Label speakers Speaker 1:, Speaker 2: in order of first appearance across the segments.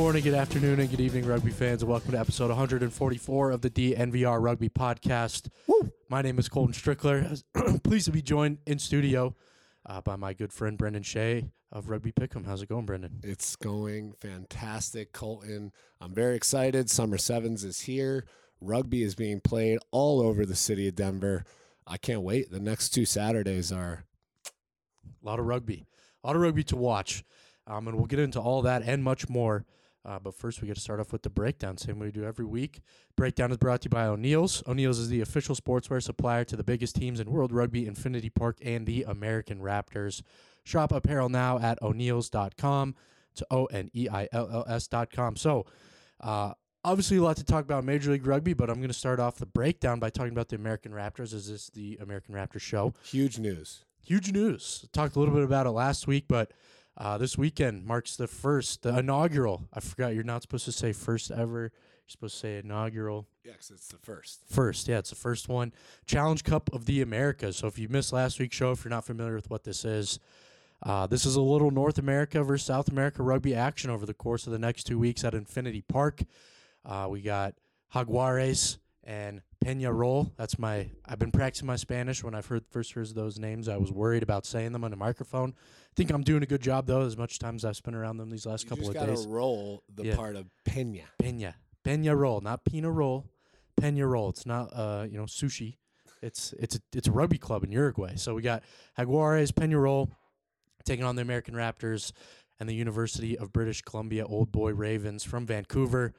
Speaker 1: Morning, good afternoon, and good evening, rugby fans, and welcome to episode 144 of the DNVR Rugby Podcast. My name is Colton Strickler. Pleased to be joined in studio uh, by my good friend Brendan Shea of Rugby Pick'em. How's it going, Brendan?
Speaker 2: It's going fantastic, Colton. I'm very excited. Summer Sevens is here. Rugby is being played all over the city of Denver. I can't wait. The next two Saturdays are
Speaker 1: A lot of rugby, a lot of rugby to watch, um, and we'll get into all that and much more. Uh, but first, we got to start off with the breakdown, same way we do every week. Breakdown is brought to you by O'Neill's. O'Neill's is the official sportswear supplier to the biggest teams in World Rugby, Infinity Park, and the American Raptors. Shop apparel now at o'neills.com to O N E I L L S.com. So, uh, obviously, a lot to talk about Major League Rugby, but I'm going to start off the breakdown by talking about the American Raptors. Is this the American Raptors show?
Speaker 2: huge news.
Speaker 1: huge news. Talked a little bit about it last week, but uh, this weekend marks the first, the inaugural. I forgot you're not supposed to say first ever. You're supposed to say inaugural.
Speaker 2: Yes, it's the first.
Speaker 1: First, yeah, it's the first one. Challenge Cup of the Americas. So if you missed last week's show, if you're not familiar with what this is, uh, this is a little North America versus South America rugby action over the course of the next two weeks at Infinity Park. Uh, we got Jaguares and Pena Peñarol. That's my. I've been practicing my Spanish. When I've heard first heard those names, I was worried about saying them on a microphone. Think I'm doing a good job though. As much time as I've spent around them these last
Speaker 2: You
Speaker 1: couple of
Speaker 2: got
Speaker 1: days.
Speaker 2: roll the
Speaker 1: Yeah.
Speaker 2: part of Pena.
Speaker 1: Peña. Peña roll, not Pina roll. Peña roll. It's not uh, you know, sushi. It's it's a, it's a rugby club in Uruguay. So we got Jaguares, Peña roll taking on the American Raptors and the University of British Columbia Old Boy Ravens from Vancouver.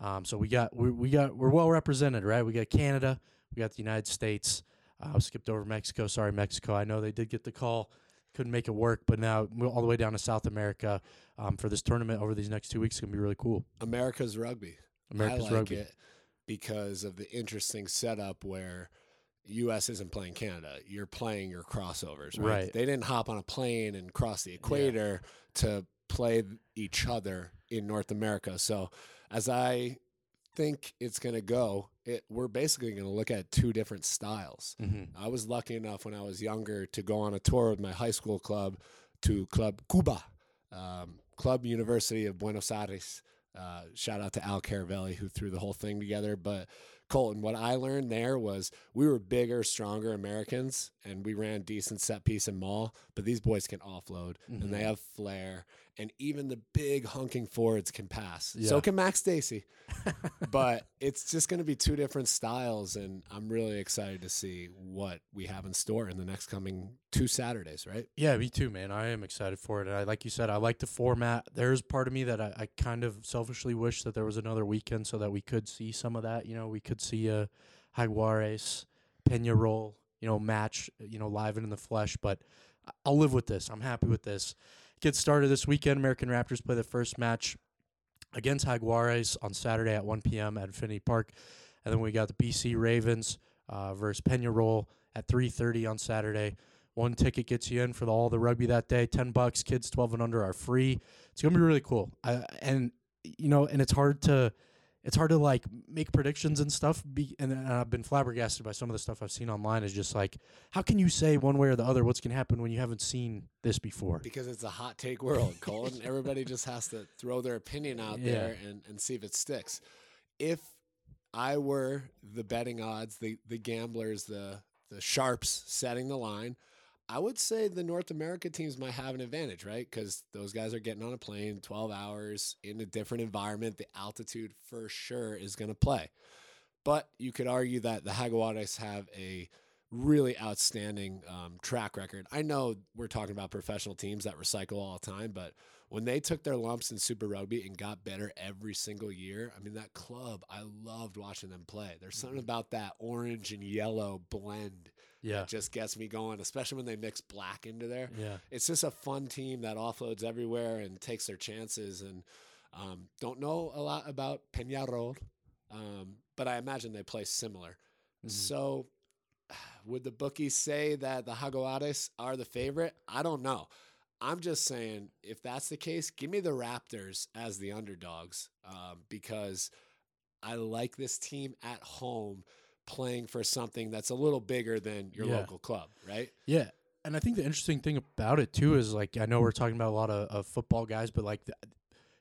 Speaker 1: Um, so we got we, we got we're well represented, right? We got Canada, we got the United States. Uh, I skipped over Mexico. Sorry, Mexico. I know they did get the call, couldn't make it work, but now all the way down to South America um, for this tournament over these next two weeks. It's gonna be really cool.
Speaker 2: America's rugby.
Speaker 1: America's
Speaker 2: I like
Speaker 1: rugby.
Speaker 2: it because of the interesting setup where U.S. isn't playing Canada. You're playing your crossovers, right?
Speaker 1: Right.
Speaker 2: They didn't hop on a plane and cross the equator to play each other in North America. So, as I think it's going to go, it, we're basically going to look at two different styles.
Speaker 1: hmm
Speaker 2: I was lucky enough when I was younger to go on a tour with my high school club to Club Cuba, um, Club University of Buenos Aires. Uh, shout out to Al Caravelli who threw the whole thing together. But Colton, what I learned there was we were bigger, stronger Americans, and we ran decent set piece and maul. But these boys can offload, and they have flair, and even the big hunking forwards can pass. So can Max Stacy. but it's just going to be two different styles, and I'm really excited to see what we have in store in the next coming two Saturdays. Right?
Speaker 1: Yeah, me too, man. I am excited for it. And I, like you said, I like the format. There's part of me that I, I kind of selfishly wish that there was another weekend so that we could see some of that. You know, we could see a Jaguares, Peñarol, you know, match, you know, live and in the flesh. But I'll live with this. I'm happy with this. Get started this weekend. American Raptors play the first match against Jaguares on Saturday at 1 p.m. at Infinity Park. And then we got the BC Ravens uh, versus Peñarol at 3:30 on Saturday. One ticket gets you in for the, all the rugby that day. Ten bucks. Kids 12 and under are free. It's gonna be really cool. I, and you know, and it's hard to it's hard to like make predictions and stuff. Be, and, and I've been flabbergasted by some of the stuff I've seen online. Is just like, how can you say one way or the other what's going to happen when you haven't seen this before?
Speaker 2: Because it's a hot take world, Colin. Everybody just has to throw their opinion out
Speaker 1: Yeah.
Speaker 2: there and, and see if it sticks. If I were the betting odds, the the gamblers, the the sharps setting the line, I would say the North America teams might have an advantage, right? Because those guys are getting on a plane 12 hours in a different environment. The altitude for sure is going to play. But you could argue that the Jaguares have a really outstanding um, track record. I know we're talking about professional teams that recycle all the time, but when they took their lumps in Super Rugby and got better every single year, I mean, that club, I loved watching them play. There's something about that orange and yellow blend
Speaker 1: Yeah,
Speaker 2: that just gets me going, especially when they mix black into there.
Speaker 1: yeah,
Speaker 2: It's just a fun team that offloads everywhere and takes their chances. And um, don't know a lot about Peñarol, um, but I imagine they play similar. So, would the bookies say that the Jaguares are the favorite? I don't know. I'm just saying, if that's the case, give me the Raptors as the underdogs um, because I like this team at home playing for something that's a little bigger than your
Speaker 1: Yeah.
Speaker 2: local club, right?
Speaker 1: yeah. And I think the interesting thing about it too is like I know we're talking about a lot of, of football guys, but like the,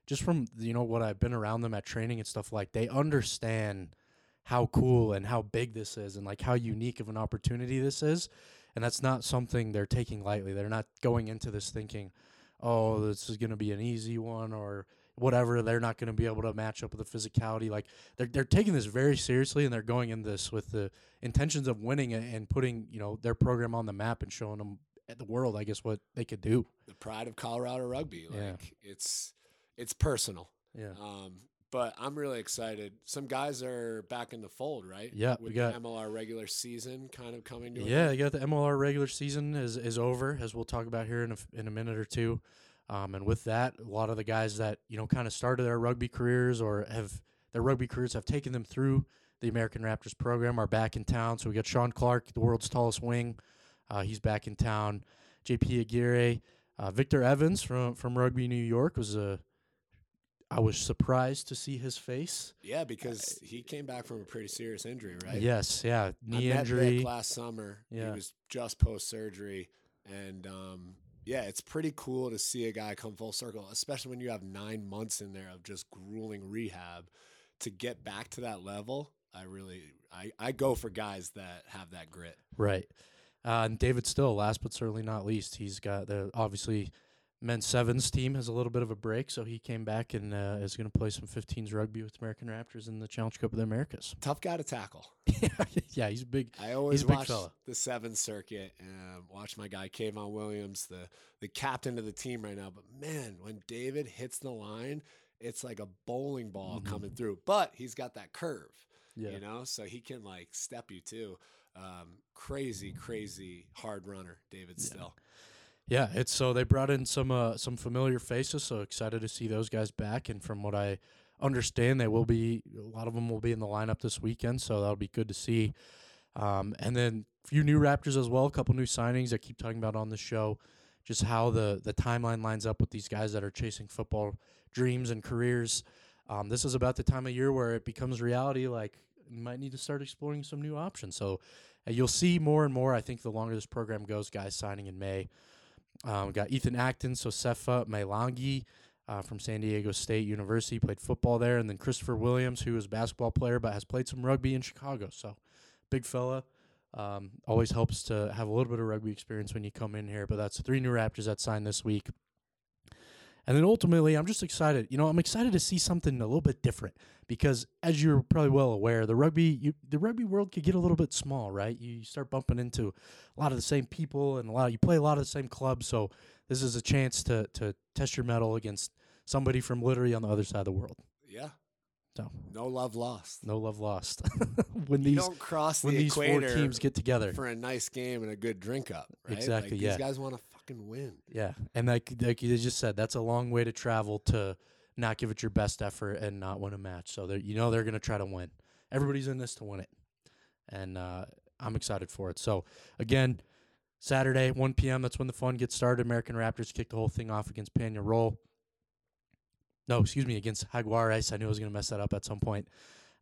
Speaker 1: just from you know what I've been around them at training and stuff, like they understand how cool and how big this is and like how unique of an opportunity this is. And that's not something they're taking lightly. They're not going into this thinking, oh, this is going to be an easy one or whatever. They're not going to be able to match up with the physicality. Like they're, they're taking this very seriously and they're going in this with the intentions of winning and, and putting, you know, their program on the map and showing them at the world, I guess, what they could do.
Speaker 2: the pride of Colorado rugby. Like
Speaker 1: Yeah.
Speaker 2: it's it's personal.
Speaker 1: Yeah.
Speaker 2: Um, but I'm really excited. Some guys are back in the fold, right?
Speaker 1: Yeah, we got-
Speaker 2: the MLR regular season kind of coming to
Speaker 1: Yeah, you got the MLR regular season is is over, as we'll talk about here in a, in a minute or two. Um, and with that, a lot of the guys that you know kind of started their rugby careers or have their rugby careers have taken them through the American Raptors program are back in town. So we got Sean Clark, the world's tallest wing. Uh, he's back in town. JP Aguirre, uh, Victor Evans from from Rugby New York was a. I was surprised to see his face.
Speaker 2: Yeah, because he came back from a pretty serious injury, right?
Speaker 1: Yes, yeah, knee injury.
Speaker 2: Last summer.
Speaker 1: Yeah.
Speaker 2: He was just post surgery, and um, yeah, it's pretty cool to see a guy come full circle, especially when you have nine months in there of just grueling rehab to get back to that level. I really, I, I go for guys that have that grit.
Speaker 1: Right. Uh, and David Still, last but certainly not least, he's got the obviously men's sevens team has a little bit of a break, so he came back and uh, is going to play some 15s rugby with American Raptors in the Challenge Cup of the Americas.
Speaker 2: Tough guy to tackle.
Speaker 1: yeah, he's big.
Speaker 2: I always watch the seventh circuit and watch my guy Kevon Williams, the the captain of the team right now. But man, when David hits the line, it's like a bowling ball coming through. But he's got that curve,
Speaker 1: Mm-hmm. Yeah.
Speaker 2: you know, so he can like step you too. Um, crazy, crazy hard runner, David. Still,
Speaker 1: Yeah, it's so they brought in some uh, some familiar faces, so excited to see those guys back. And from what I understand, they will be a lot of them will be in the lineup this weekend, so that'll be good to see. Um, and then a few new Raptors as well, a couple new signings I keep talking about on the show, just how the the timeline lines up with these guys that are chasing football dreams and careers. Um, this is about the time of year where it becomes reality. Like you might need to start exploring some new options. So uh, you'll see more and more. I think the longer this program goes, guys signing in May. Um, got Ethan Acton, so Sefa Mailangi uh, from San Diego State University, played football there, and then Christopher Williams, who is a basketball player but has played some rugby in Chicago. So big fella. Um, always helps to have a little bit of rugby experience when you come in here. But that's three new Raptors that signed this week. And then ultimately, I'm just excited. You know, I'm excited to see something a little bit different because, as you're probably well aware, the rugby you, the rugby world could get a little bit small, right? You start bumping into a lot of the same people and a lot. You play a lot of the same clubs, so this is a chance to to test your metal against somebody from literally on the other side of the world.
Speaker 2: yeah,
Speaker 1: So
Speaker 2: no love lost.
Speaker 1: no love lost when
Speaker 2: You
Speaker 1: these
Speaker 2: don't cross
Speaker 1: when
Speaker 2: the
Speaker 1: these four teams get together.
Speaker 2: for a nice game and a good drink up. Right?
Speaker 1: Exactly,
Speaker 2: Like,
Speaker 1: yeah.
Speaker 2: These guys want to fucking win.
Speaker 1: Yeah, and like like you just said, that's a long way to travel to not give it your best effort and not win a match. So you know they're gonna try to win. Everybody's in this to win it, and uh, I'm excited for it. So again, Saturday 1 p.m. That's when the fun gets started. American Raptors kick the whole thing off against Peñarol. no, excuse me, against Jaguares. I knew I was to mess that up at some point.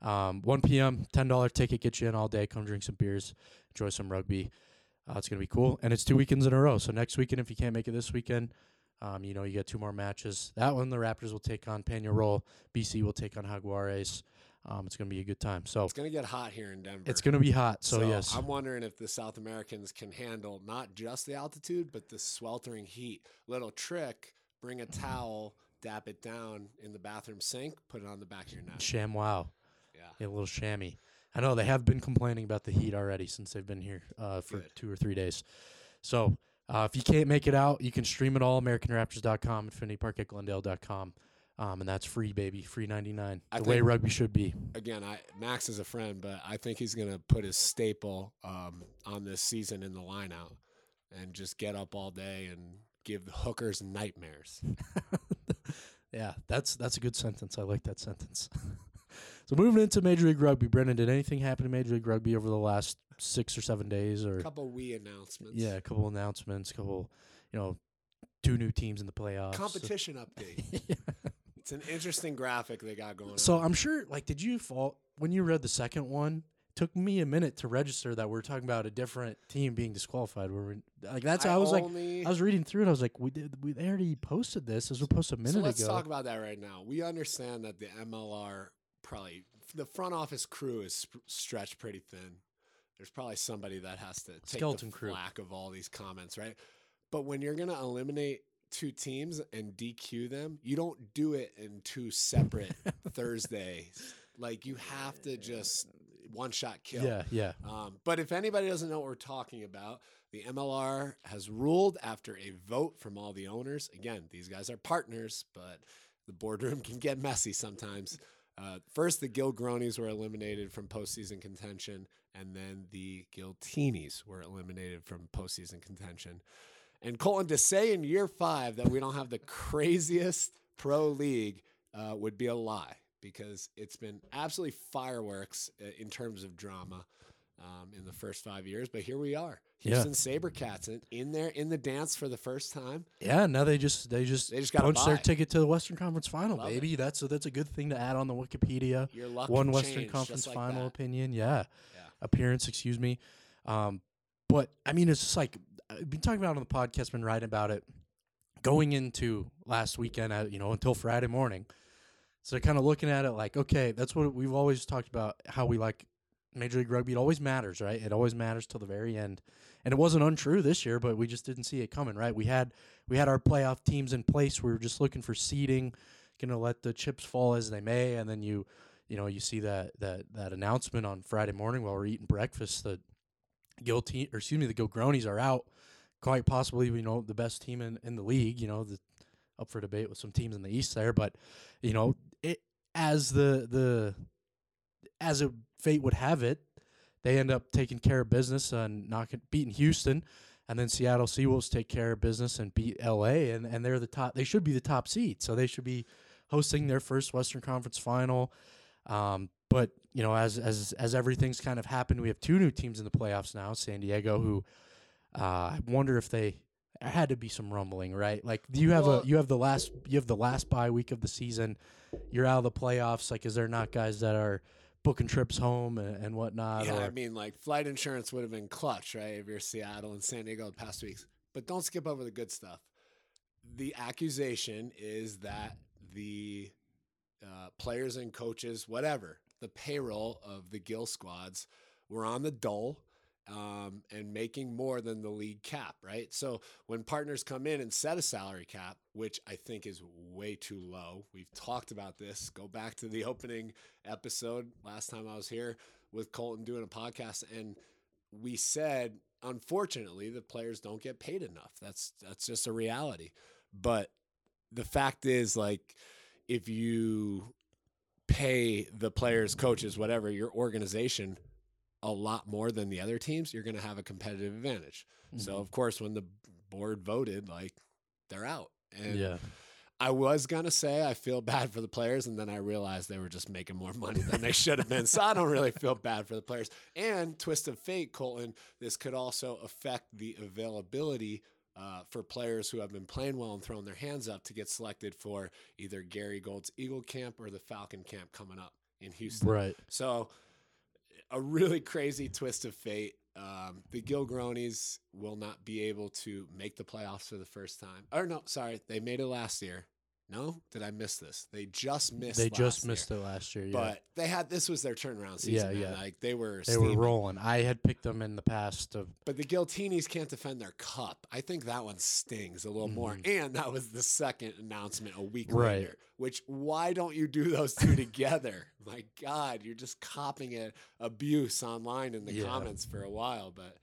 Speaker 1: Um, 1 p.m., $10 ticket gets you in all day. Come drink some beers, enjoy some rugby. Uh, it's going to be cool. And it's two weekends in a row. So next weekend, if you can't make it this weekend, um, you know, you get two more matches. That one, the Raptors will take on Peñarol. BC will take on Jaguares. Um, it's going to be a good time. So
Speaker 2: It's going to get hot here in Denver.
Speaker 1: it's going to be hot. So, yes.
Speaker 2: I'm wondering if the South Americans can handle not just the altitude, but the sweltering heat. Little trick: bring a towel, dap it down in the bathroom sink, put it on the back of your neck.
Speaker 1: Sham wow.
Speaker 2: Yeah,
Speaker 1: a little chamois. I know they have been complaining about the heat already since they've been here uh, for
Speaker 2: Good.
Speaker 1: two or three days. So uh, if you can't make it out, you can stream it all, AmericanRaptors.com, Infinity Park at Glendale.com. Um, and that's free, baby, free 99.
Speaker 2: I
Speaker 1: the way rugby should be.
Speaker 2: Again, I Max is a friend, but I think he's going to put his staple um, on this season in the line out and just get up all day and give the hookers nightmares.
Speaker 1: Yeah, that's that's a good sentence. I like that sentence. so moving into Major League Rugby, Brendan, did anything happen in Major League Rugby over the last six or seven days? Or
Speaker 2: A couple wee announcements.
Speaker 1: yeah, a couple announcements, a couple, you know, two new teams in the playoffs.
Speaker 2: Competition update. It's an interesting graphic they got going
Speaker 1: So
Speaker 2: on.
Speaker 1: I'm sure, like, did you fall when you read the second one? Took me a minute to register that we're talking about a different team being disqualified. Where we, like that's how I was like, I was reading through it. I was like, we did, we they already posted this. This was posted a minute
Speaker 2: so let's
Speaker 1: ago.
Speaker 2: talk about that right now. We understand that the MLR probably the front office crew is sp- stretched pretty thin. There's probably somebody that has to take
Speaker 1: Skeleton
Speaker 2: the
Speaker 1: crew.
Speaker 2: flack of all these comments, right? But when you're gonna eliminate two teams and DQ them, you don't do it in two separate Thursdays. Like you have to just one shot kill.
Speaker 1: yeah, yeah.
Speaker 2: Um, but if anybody doesn't know what we're talking about, the MLR has ruled after a vote from all the owners. Again, these guys are partners, but the boardroom can get messy sometimes. Uh, first, the Gilgronis were eliminated from postseason contention, and then the Giltinis were eliminated from postseason contention. And Colton, to say in year five that we don't have the craziest pro league uh, would be a lie because it's been absolutely fireworks uh, in terms of drama um, in the first five years. But here we are,
Speaker 1: Yeah.
Speaker 2: Houston Sabercats in, in there in the dance for the first time.
Speaker 1: Yeah, now they just they just
Speaker 2: They just gotta
Speaker 1: their ticket to the Western Conference Final,
Speaker 2: Love
Speaker 1: baby. That's a, that's a good thing to add on the Wikipedia.
Speaker 2: Your luck
Speaker 1: One Western Conference
Speaker 2: like
Speaker 1: Final
Speaker 2: that.
Speaker 1: opinion, yeah.
Speaker 2: Yeah.
Speaker 1: appearance, excuse me. Um, but I mean, it's just like I've been talking about it on the podcast, been writing about it going into last weekend, at, you know, until Friday morning. So kind of looking at it like, okay, that's what we've always talked about. How we like Major League Rugby. It always matters, right? It always matters till the very end. And it wasn't untrue this year, but we just didn't see it coming, right? We had we had our playoff teams in place. We were just looking for seeding, gonna let the chips fall as they may, and then you you know, you see that that that announcement on Friday morning while we're eating breakfast that guilty or excuse me, the Gilgronis are out. Quite possibly, you know, the best team in, in the league, you know, the, up for debate with some teams in the East there. But, you know, it as the the as a fate would have it, they end up taking care of business and knocking beating Houston. And then Seattle Seawolves take care of business and beat LA and, and they're the top they should be the top seed. So they should be hosting their first Western Conference final. Um, but you know, as as as everything's kind of happened, we have two new teams in the playoffs now. San Diego, who uh, I wonder if they there had to be some rumbling, right? Like you have
Speaker 2: Well-
Speaker 1: a you have the last you have the last bye week of the season. You're out of the playoffs. Like, is there not guys that are booking trips home and, and whatnot?
Speaker 2: Yeah,
Speaker 1: or,
Speaker 2: I mean, like flight insurance would have been clutch, right? If you're Seattle and San Diego the past weeks. But don't skip over the good stuff. The accusation is that the uh, players and coaches, whatever, the payroll of the Gill squads were on the dole um, and making more than the league cap, right? So when partners come in and set a salary cap, which I think is way too low, we've talked about this. Go back to the opening episode last time I was here with Colton doing a podcast, and we said, unfortunately, the players don't get paid enough. That's that's just a reality. But the fact is, like, if you pay the players, coaches, whatever, your organization a lot more than the other teams, you're going to have a competitive advantage. So,
Speaker 1: Mm-hmm.
Speaker 2: of course, when the board voted, like, they're out. And
Speaker 1: yeah,
Speaker 2: I was gonna say I feel bad for the players, and then I realized they were just making more money than they should have been. So I don't really feel bad for the players. And twist of fate, Colton, this could also affect the availability uh, for players who have been playing well and throwing their hands up to get selected for either Gary Gold's Eagle Camp or the Falcon Camp coming up in Houston.
Speaker 1: Right.
Speaker 2: So, a really crazy twist of fate. Um, the Gilgronis will not be able to make the playoffs for the first time. Or no, sorry, they made it last year. No, did I miss this? They just missed.
Speaker 1: They just
Speaker 2: year.
Speaker 1: missed it last year. Yeah.
Speaker 2: But they had this was their turnaround season.
Speaker 1: Yeah,
Speaker 2: man.
Speaker 1: yeah.
Speaker 2: Like they were
Speaker 1: they were rolling. I had picked them in the past of
Speaker 2: But the Giltinis can't defend their cup. I think that one stings a little more. And that was the second announcement a week
Speaker 1: Mm-hmm. Right.
Speaker 2: later. Which why don't you do those two together? My God, you're just copping it abuse online in the
Speaker 1: Yeah.
Speaker 2: comments for a while. But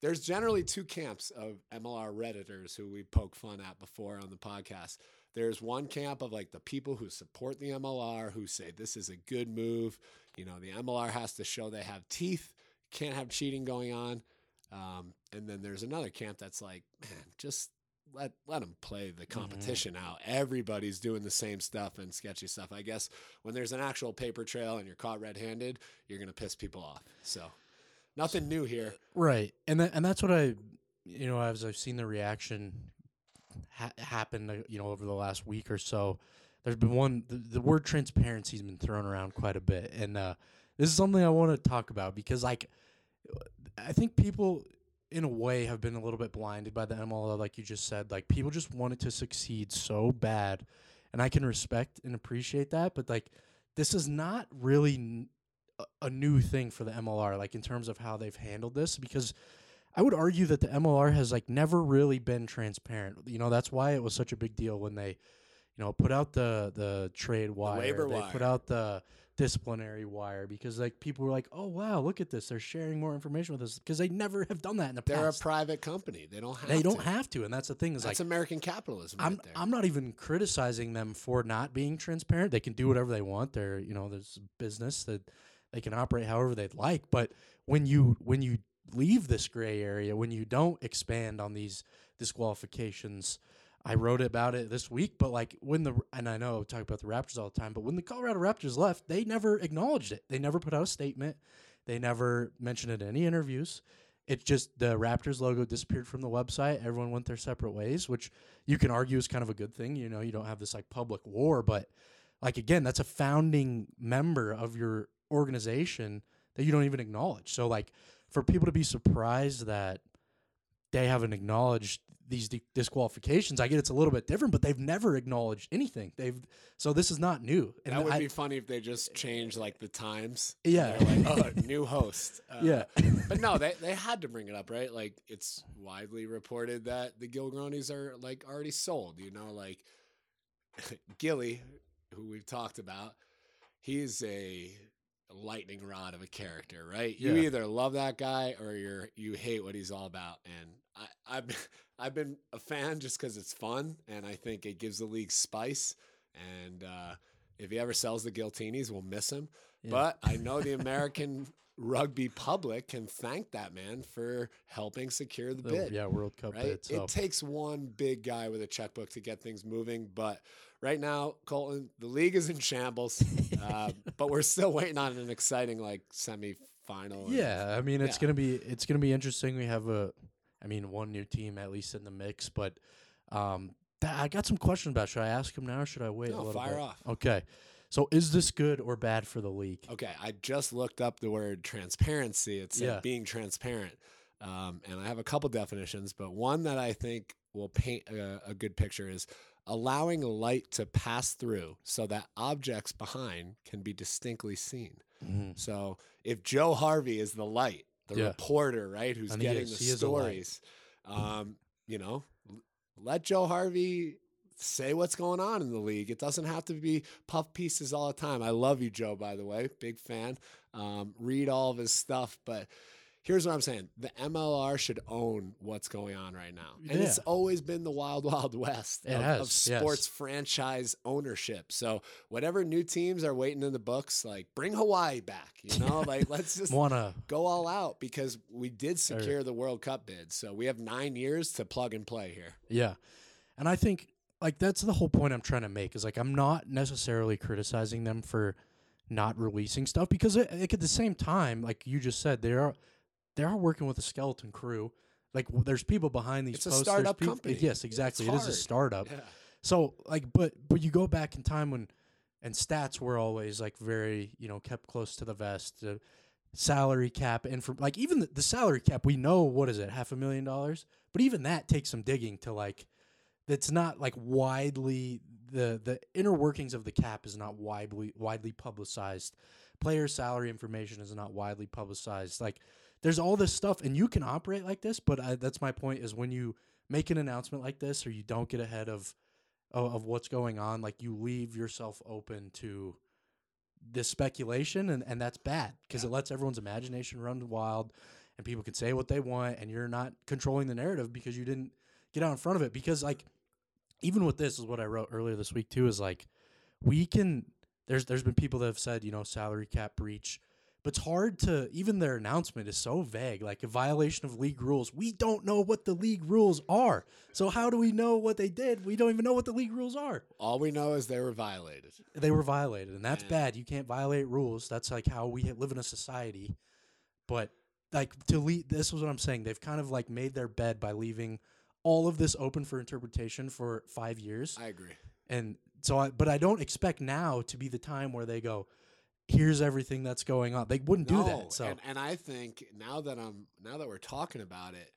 Speaker 2: there's generally two camps of MLR redditors who we poke fun at before on the podcast. There's one camp of like the people who support the MLR who say this is a good move. You know, the MLR has to show they have teeth, can't have cheating going on. Um, and then there's another camp that's like, man, just let let them play the competition out. Everybody's doing the same stuff and sketchy stuff. I guess when there's an actual paper trail and you're caught red-handed, you're gonna piss people off. So nothing new here.
Speaker 1: Right, and that, and that's what I, you know, as I've seen the reaction ha- happen, uh, you know, over the last week or so. There's been one. The, the word transparency has been thrown around quite a bit, and uh, this is something I want to talk about because, like, I think people, in a way, have been a little bit blinded by the MLR, like you just said. Like, people just wanted to succeed so bad, and I can respect and appreciate that. But like, this is not really n- a new thing for the MLR, like in terms of how they've handled this, because I would argue that the MLR has like never really been transparent. You know, that's why it was such a big deal when they, you know, put out the the trade wire,
Speaker 2: waiver
Speaker 1: they
Speaker 2: wire.
Speaker 1: put out the disciplinary wire because like people were like, oh wow, look at this, they're sharing more information with us because they never have done that in the past.
Speaker 2: They're a private company. They don't have
Speaker 1: they don't
Speaker 2: to.
Speaker 1: have to, and that's the thing is
Speaker 2: That's
Speaker 1: like
Speaker 2: American capitalism
Speaker 1: I'm
Speaker 2: right there.
Speaker 1: I'm not even criticizing them for not being transparent. They can do whatever they want. They're you know there's business that they can operate however they'd like. But when you when you leave this gray area, when you don't expand on these disqualifications, I wrote about it this week. But like when the and I know I talk about the Raptors all the time, but when the Colorado Raptors left, they never acknowledged it. They never put out a statement. They never mentioned it in any interviews. It just the Raptors logo disappeared from the website. Everyone went their separate ways, which you can argue is kind of a good thing. You know, you don't have this like public war, but like again, that's a founding member of your organization that you don't even acknowledge. So like for people to be surprised that they haven't acknowledged these disqualifications, I get it's a little bit different, but they've never acknowledged anything. They've so this is not new. And
Speaker 2: that would
Speaker 1: I-
Speaker 2: be funny if they just changed like the times.
Speaker 1: Yeah.
Speaker 2: Like, oh, new host. Uh,
Speaker 1: Yeah.
Speaker 2: but no, they, they had to bring it up, right? Like it's widely reported that the Gilgronis are like already sold. You know, like Gilly, who we've talked about, he's a lightning rod of a character, right? You either love that guy or you're you hate what he's all about. And I, I've I've been a fan just because it's fun and I think it gives the league spice. And uh, if he ever sells the Giltinis, we'll miss him.
Speaker 1: Yeah.
Speaker 2: But I know the American rugby public can thank that man for helping secure the
Speaker 1: the-
Speaker 2: bid.
Speaker 1: yeah, World Cup
Speaker 2: Right?
Speaker 1: bid. So
Speaker 2: It takes one big guy with a checkbook to get things moving. But right now, Colton, the league is in shambles. uh, but we're still waiting on an exciting like semifinal.
Speaker 1: Yeah, I mean it's
Speaker 2: Yeah.
Speaker 1: gonna be it's gonna be interesting. We have a, I mean one new team at least in the mix, but um, I got some questions about. Should I ask him now? or Should I wait
Speaker 2: No,
Speaker 1: a little
Speaker 2: fire
Speaker 1: bit?
Speaker 2: off.
Speaker 1: Okay, so is this good or bad for the league?
Speaker 2: Okay, I just looked up the word transparency. It said
Speaker 1: Yeah.
Speaker 2: being transparent. Um, and I have a couple definitions, but one that I think will paint a, a good picture is allowing light to pass through so that objects behind can be distinctly seen.
Speaker 1: Mhm.
Speaker 2: So if Joe Harvey is the light, the
Speaker 1: Yeah.
Speaker 2: reporter, right, who's getting
Speaker 1: is.
Speaker 2: the stories, um, you know, let Joe Harvey say what's going on in the league. It doesn't have to be puff pieces all the time. I love you, Joe, by the way, big fan. Um, read all of his stuff, but here's what I'm saying: the MLR should own what's going on right now, and it's always been the wild, wild west of, of
Speaker 1: yes.
Speaker 2: sports franchise ownership. So whatever new teams are waiting in the books, like bring Hawaii back. You know, like let's just
Speaker 1: Wanna
Speaker 2: go all out because we did secure the World Cup bid. So we have nine years to plug and play here.
Speaker 1: Yeah. And I think like that's the whole point I'm trying to make is like I'm not necessarily criticizing them for not releasing stuff because it, like at the same time, like you just said, they are they are working with a skeleton crew. like w- there's people behind these
Speaker 2: It's
Speaker 1: posts. there's
Speaker 2: startup
Speaker 1: peop-
Speaker 2: company.
Speaker 1: Yes, exactly.
Speaker 2: It's
Speaker 1: It is a startup.
Speaker 2: Yeah.
Speaker 1: So like, but but you go back in time when, and stats were always like very you know kept close to the vest. The salary cap and for like even the, the salary cap, we know what is it half a million dollars, but even that takes some digging to like. That's not like widely the the inner workings of the cap is not widely widely publicized. Player salary information is not widely publicized. Like there's all this stuff, and you can operate like this. But I, that's my point: is when you make an announcement like this, or you don't get ahead of of, of what's going on, like you leave yourself open to this speculation, and, and that's bad because it lets everyone's imagination run wild, and people can say what they want, and you're not controlling the narrative because you didn't get out in front of it. Because like even with this is what I wrote earlier this week too is like we can there's there's been people that have said you know salary cap breach but it's hard to even their announcement is so vague like a violation of league rules. We don't know what the league rules are. So how do we know what they did? We don't even know what the league rules are.
Speaker 2: All we know is they were violated.
Speaker 1: they were violated and that's
Speaker 2: Yeah.
Speaker 1: bad. You can't violate rules. That's like how we live in a society. But like to leave this was what i'm saying. They've kind of like made their bed by leaving all of this open for interpretation for five years
Speaker 2: I agree.
Speaker 1: and so I, but I don't expect now to be the time where they go, here's everything that's going on. They wouldn't do that. So
Speaker 2: and, and I think now that I'm now that we're talking about it,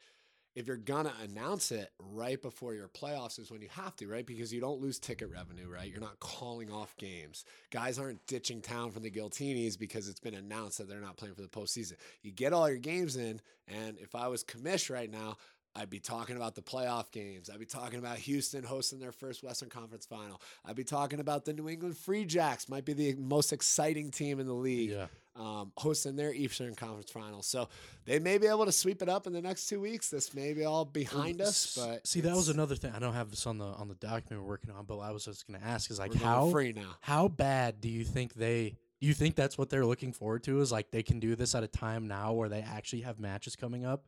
Speaker 2: if you're gonna announce it right before your playoffs is when you have to, right? Because you don't lose ticket revenue, right? You're not calling off games. Guys aren't ditching town from the Giltinis because it's been announced that they're not playing for the postseason. You get all your games in, and if I was commish right now, I'd be talking about the playoff games. I'd be talking about Houston hosting their first Western Conference final. I'd be talking about the New England Free Jacks, might be the most exciting team in the league
Speaker 1: yeah,
Speaker 2: um, hosting their Eastern Conference Final. So they may be able to sweep it up in the next two weeks. This may be all behind us, but
Speaker 1: see, that was another thing. I don't have this on the on the document we're working on, but I was just going to ask is like how
Speaker 2: free now.
Speaker 1: how bad do you think they do you think that's what they're looking forward to is like they can do this at a time now where they actually have matches coming up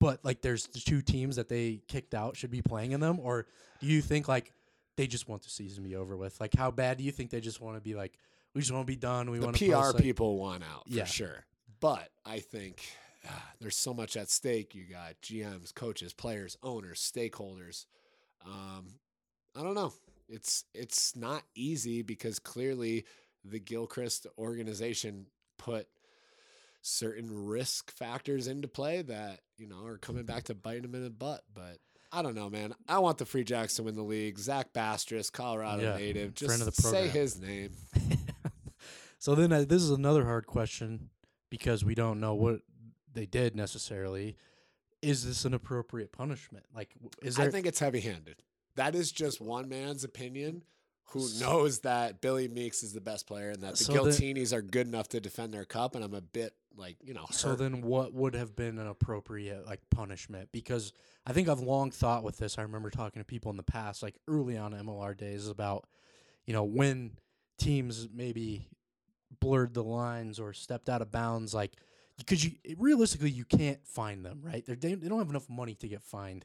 Speaker 1: but like there's the two teams that they kicked out should be playing in them or do you think like they just want the season to be over with like how bad do you think they just want to be like we just want to be done we want to
Speaker 2: PR
Speaker 1: post, like,
Speaker 2: people want out for
Speaker 1: Yeah.
Speaker 2: sure, but I think ah, there's so much at stake. You got GMs, coaches, players, owners, stakeholders. Um, I don't know. It's it's not easy because clearly the Gilchrist organization put certain risk factors into play that you know are coming back to bite them in the butt. But I don't know, man. I want the Free Jacks to win the league. Zach Bastress, Colorado
Speaker 1: Yeah,
Speaker 2: native. Just
Speaker 1: friend of the
Speaker 2: say his name.
Speaker 1: so then uh, this is another hard question because we don't know what they did necessarily is this an appropriate punishment like is there
Speaker 2: I think it's heavy handed. That is just one man's opinion who knows that Billy Meakes is the best player and that the
Speaker 1: So then-
Speaker 2: are good enough to defend their cup. And I'm a bit like, you know,
Speaker 1: So then, what would have been an appropriate like punishment? Because I think I've long thought with this. I remember talking to people in the past, like early on MLR days, about you know when teams maybe blurred the lines or stepped out of bounds, like because you realistically you can't find them, right? They're, they they don't have enough money to get fined.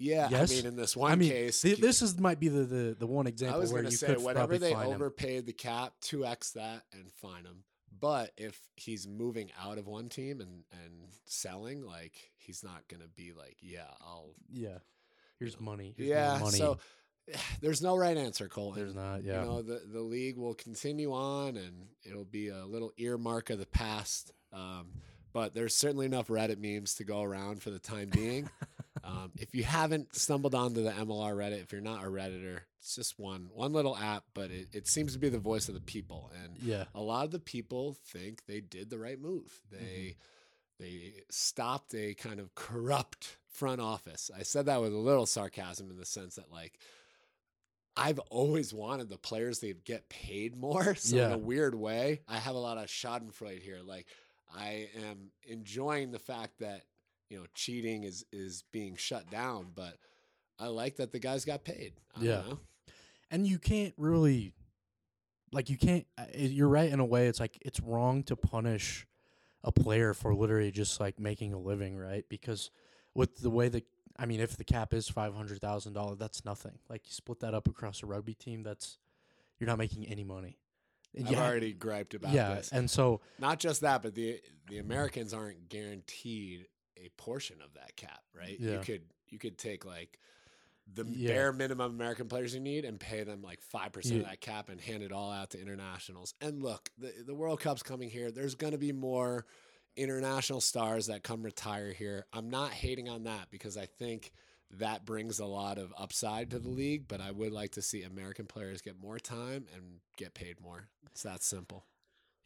Speaker 2: Yeah,
Speaker 1: yes.
Speaker 2: I mean, in this one
Speaker 1: I mean,
Speaker 2: case,
Speaker 1: thi- this is might be the the, the one example.
Speaker 2: I was
Speaker 1: where
Speaker 2: going to
Speaker 1: you
Speaker 2: say, whatever they
Speaker 1: fine him.
Speaker 2: overpaid the cap, 2x that and fine him. But if he's moving out of one team and, and selling, like, he's not going to be like, yeah, I'll.
Speaker 1: Yeah, here's money. Here's
Speaker 2: Yeah.
Speaker 1: money.
Speaker 2: So there's no right answer, Cole.
Speaker 1: there's not. Yeah,
Speaker 2: You know, the, the league will continue on and it'll be a little earmark of the past. Um, but there's certainly enough Reddit memes to go around for the time being. um, if you haven't stumbled onto the MLR Reddit, if you're not a Redditor, it's just one one little app, but it, it seems to be the voice of the people. And
Speaker 1: yeah.
Speaker 2: a lot of the people think they did the right move. They they stopped a kind of corrupt front office. I said that with a little sarcasm in the sense that like I've always wanted the players to get paid more. So in a weird way, I have a lot of Schadenfreude here. Like I am enjoying the fact that you know cheating is is being shut down, but I like that the guys got paid. I
Speaker 1: Yeah. and you can't really like you can't uh, you're right in a way it's like it's wrong to punish a player for literally just like making a living right because with the way that i mean if the cap is $500000 that's nothing like you split that up across a rugby team that's you're not making any money And
Speaker 2: I've
Speaker 1: have-
Speaker 2: already griped about
Speaker 1: yeah
Speaker 2: this.
Speaker 1: and so
Speaker 2: Not just that, but the the Americans aren't guaranteed a portion of that cap, right?
Speaker 1: Yeah.
Speaker 2: You could you could take like the
Speaker 1: Yeah.
Speaker 2: bare minimum American players you need and pay them like five percent
Speaker 1: Yeah.
Speaker 2: of that cap and hand it all out to internationals. And look, the the World Cup's coming here. There's going to be more international stars that come retire here. I'm not hating on that because I think that brings a lot of upside to the league, but I would like to see American players get more time and get paid more. It's that simple.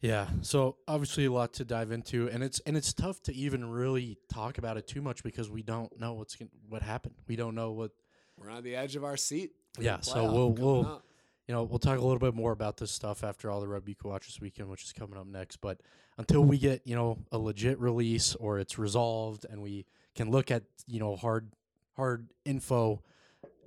Speaker 1: Yeah. So obviously a lot to dive into, and it's and it's tough to even really talk about it too much because we don't know what's what happened. We don't know what
Speaker 2: We're on the edge of our seat.
Speaker 1: Yeah, so we'll- we'll-
Speaker 2: up.
Speaker 1: you know, we'll talk a little bit more about this stuff after all the rugby watch this weekend, which is coming up next. But until we get, you know, a legit release or it's resolved and we can look at, you know, hard hard info,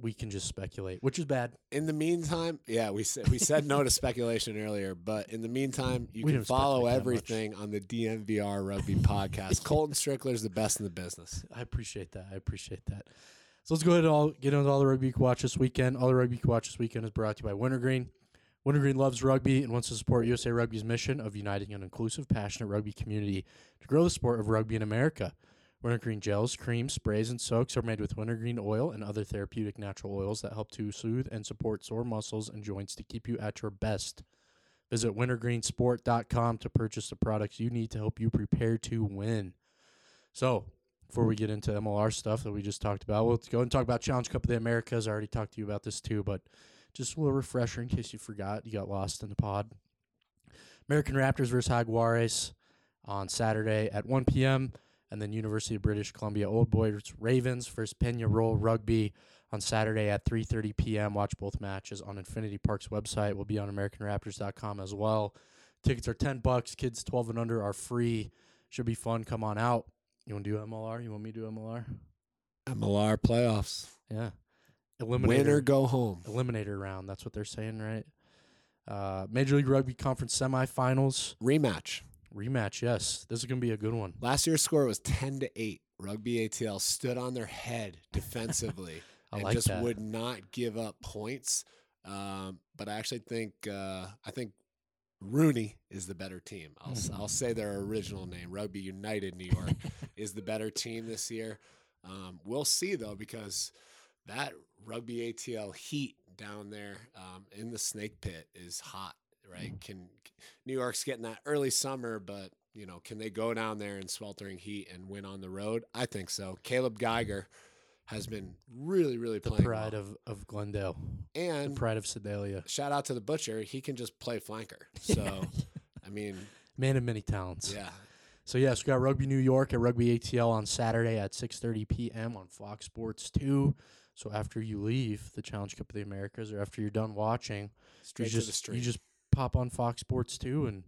Speaker 1: we can just speculate, which is bad.
Speaker 2: In the meantime, yeah, we said we said no to speculation earlier, but in the meantime, you
Speaker 1: We
Speaker 2: can follow
Speaker 1: speculate that much.
Speaker 2: everything on the DNVR Rugby podcast. Colton Strickler's the best in the business.
Speaker 1: I appreciate that. I appreciate that. So let's go ahead and all get into all the rugby you can watch this weekend. All the rugby you can watch this weekend is brought to you by Wintergreen. Wintergreen loves rugby and wants to support USA Rugby's mission of uniting an inclusive, passionate rugby community to grow the sport of rugby in America. Wintergreen gels, creams, sprays, and soaks are made with wintergreen oil and other therapeutic natural oils that help to soothe and support sore muscles and joints to keep you at your best. Visit wintergreensport.com to purchase the products you need to help you prepare to win. So, before we get into MLR stuff that we just talked about, we'll go and talk about Challenge Cup of the Americas. I already talked to you about this too, but just a little refresher in case you forgot. You got lost in the pod. American Raptors versus Jaguares on Saturday at 1 p.m. And then University of British Columbia Old Boys Ravens versus Peñarol Rugby on Saturday at 3:30 p.m. Watch both matches on Infinity Park's website. We'll be on AmericanRaptors.com as well. Tickets are 10 bucks. Kids 12 and under are free. Should be fun. Come on out. You want to do MLR? You want me to do MLR?
Speaker 2: MLR playoffs.
Speaker 1: Yeah. Eliminator.
Speaker 2: Win or go home.
Speaker 1: Eliminator round. That's what they're saying, right? Uh, Major League Rugby Conference semifinals
Speaker 2: Rematch.
Speaker 1: Rematch. Yes, this is gonna be a good one.
Speaker 2: Last year's score was 10 to 8. Rugby ATL stood on their head defensively
Speaker 1: I
Speaker 2: and
Speaker 1: like
Speaker 2: just
Speaker 1: that.
Speaker 2: would not give up points. Um, but I actually think uh, I think RUNY is the better team. I'll. I'll say their original name, Rugby United New York, is the better team this year. Um, we'll see though because that Rugby ATL heat down there um, in the Snake Pit is hot, right? Can New York's getting that early summer, but you know, can they go down there in sweltering heat and win on the road? I think so. Caleb Geiger has been really, really
Speaker 1: The pride
Speaker 2: well.
Speaker 1: of, of Glendale,
Speaker 2: and the
Speaker 1: pride of Sedalia.
Speaker 2: shout out to the butcher. He can just play flanker. So, I mean,
Speaker 1: Man of many talents.
Speaker 2: yeah,
Speaker 1: So yes, we got Rugby New York at Rugby ATL on Saturday at 6:30 p.m. on Fox Sports 2. So after you leave the Challenge Cup of the Americas or after you're done watching,
Speaker 2: straight
Speaker 1: you
Speaker 2: to
Speaker 1: just
Speaker 2: the street.
Speaker 1: you just pop on Fox Sports 2 and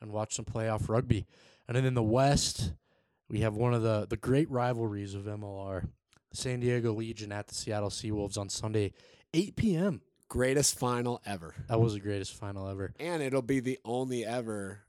Speaker 1: and watch some playoff rugby. And then in the West, we have one of the the great rivalries of MLR, the San Diego Legion at the Seattle Seawolves on Sunday, 8 p.m.
Speaker 2: Greatest final ever,
Speaker 1: That was the greatest final ever.
Speaker 2: and it'll be the only ever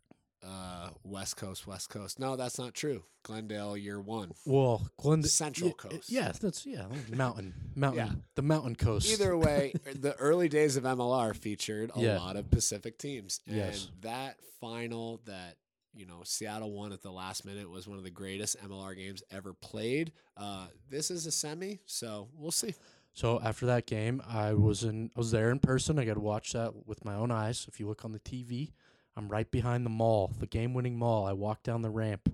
Speaker 2: uh, West Coast, West Coast. No, that's not true. Glendale, year one.
Speaker 1: Well, Glendale
Speaker 2: Central
Speaker 1: yeah,
Speaker 2: Coast.
Speaker 1: Yeah, that's yeah, mountain, mountain,
Speaker 2: Yeah.
Speaker 1: the mountain coast.
Speaker 2: Either way, the early days of MLR featured a
Speaker 1: Yeah.
Speaker 2: lot of Pacific teams, and
Speaker 1: Yes.
Speaker 2: that final that you know Seattle won at the last minute was one of the greatest MLR games ever played. Uh, this is a semi, so we'll see.
Speaker 1: So after that game, I was in I was there in person. I got to watch that with my own eyes. If you look on the TV, I'm right behind the mall, the game-winning mall. I walked down the ramp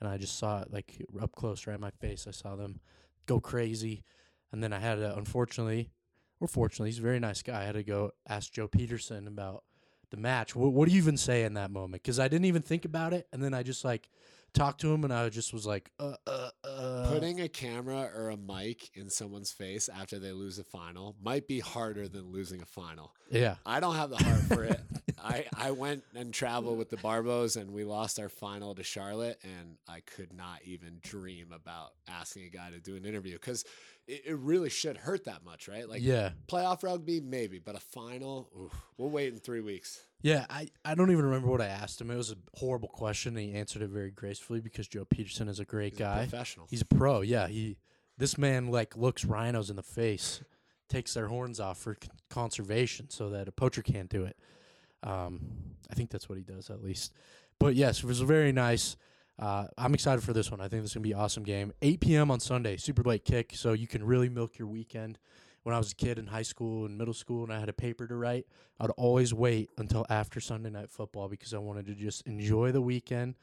Speaker 1: and I just saw it like up close right in my face. I saw them go crazy. And then I had to unfortunately or fortunately, he's a very nice guy. I had to go ask Joe Pietersen about the match. What, what do you even say in that moment? Cuz I didn't even think about it and then I just like talked to him and I just was like uh uh uh
Speaker 2: Putting a camera or a mic in someone's face after they lose a final might be harder than losing a final.
Speaker 1: Yeah.
Speaker 2: I don't have the heart for it. I, I went and traveled with the Barbos and we lost our final to Charlotte and I could not even dream about asking a guy to do an interview because it, it really should hurt that much, right? Like
Speaker 1: yeah.
Speaker 2: playoff rugby, maybe, but a final, oof, we'll wait in three weeks.
Speaker 1: Yeah, I, I don't even remember what I asked him. It was a horrible question. And he answered it very gracefully because Joe Pietersen is a great
Speaker 2: He's a
Speaker 1: guy.
Speaker 2: professional.
Speaker 1: He's a pro. Yeah, he this man like looks rhinos in the face, takes their horns off for c- conservation so that a poacher can't do it. Um, I think that's what he does at least. But yes, it was a very nice. Uh, I'm excited for this one. I think this is gonna be an awesome game. 8 p.m. on Sunday, super late kick, so you can really milk your weekend. When I was a kid in high school and middle school, and I had a paper to write, I'd always wait until after Sunday night football because I wanted to just enjoy the weekend.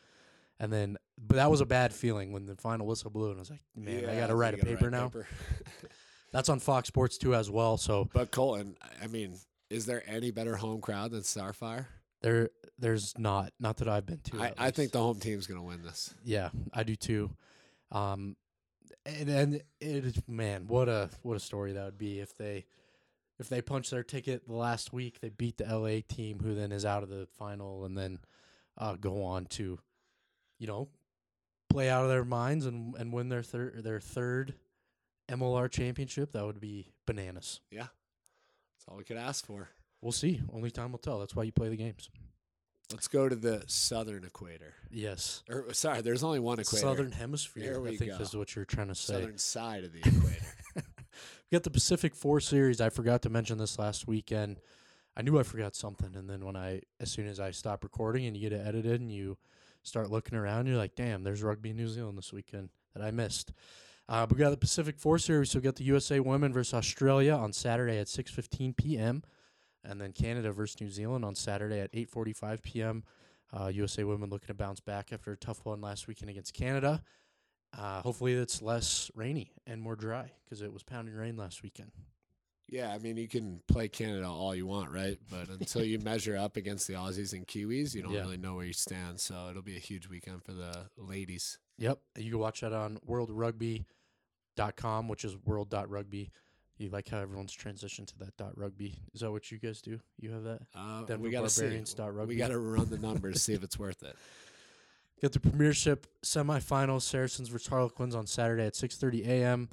Speaker 1: And then, but that was a bad feeling when the final whistle blew, and I was like, man, I got to write a paper now. That's on Fox Sports too as well. So
Speaker 2: but Colton, I mean, is there any better home crowd than Starfire?
Speaker 1: there, there's not, not that I've been to.
Speaker 2: I, I think the home team's going to win this.
Speaker 1: Yeah, I do too. Um, and and it is man, what a what a story that would be if they if they punch their ticket the last week, they beat the LA team, who then is out of the final, and then uh, go on to, you know, play out of their minds and and win their third their third MLR championship. That would be bananas.
Speaker 2: Yeah. That's all we could ask for.
Speaker 1: We'll see. Only time will tell. That's why you play the games.
Speaker 2: Let's go to the southern equator.
Speaker 1: Yes.
Speaker 2: Or sorry, there's only one equator.
Speaker 1: Southern hemisphere.
Speaker 2: There
Speaker 1: I
Speaker 2: we
Speaker 1: think
Speaker 2: go.
Speaker 1: is what you're trying to say.
Speaker 2: southern side of the equator.
Speaker 1: We got the Pacific Four Series. I forgot to mention this last weekend. I knew I forgot something, and then when I, as soon as I stop recording and you get it edited and you start looking around, you're like, "Damn, there's rugby in New Zealand this weekend that I missed." Uh, we got the Pacific Four Series. So we got the USA Women versus Australia on Saturday at 6:15 p.m., and then Canada versus New Zealand on Saturday at 8:45 p.m. Uh, USA Women looking to bounce back after a tough one last weekend against Canada. Uh, hopefully, it's less rainy and more dry because it was pounding rain last weekend.
Speaker 2: yeah, I mean, you can play Canada all you want, right? But until you measure up against the Aussies and Kiwis, you don't
Speaker 1: Yeah.
Speaker 2: really know where you stand. So it'll be a huge weekend for the ladies.
Speaker 1: Yep. You can watch that on worldrugby.com, which is world.rugby. You like how everyone's transitioned to that dot rugby. Is that what you guys do? You have that?
Speaker 2: Uh,
Speaker 1: Denver
Speaker 2: we got to see.
Speaker 1: Barbarians dot rugby.
Speaker 2: We got to run the numbers, see if it's worth it.
Speaker 1: Got the Premiership semifinals, Saracens versus Harlequins on Saturday at 6.30 a.m.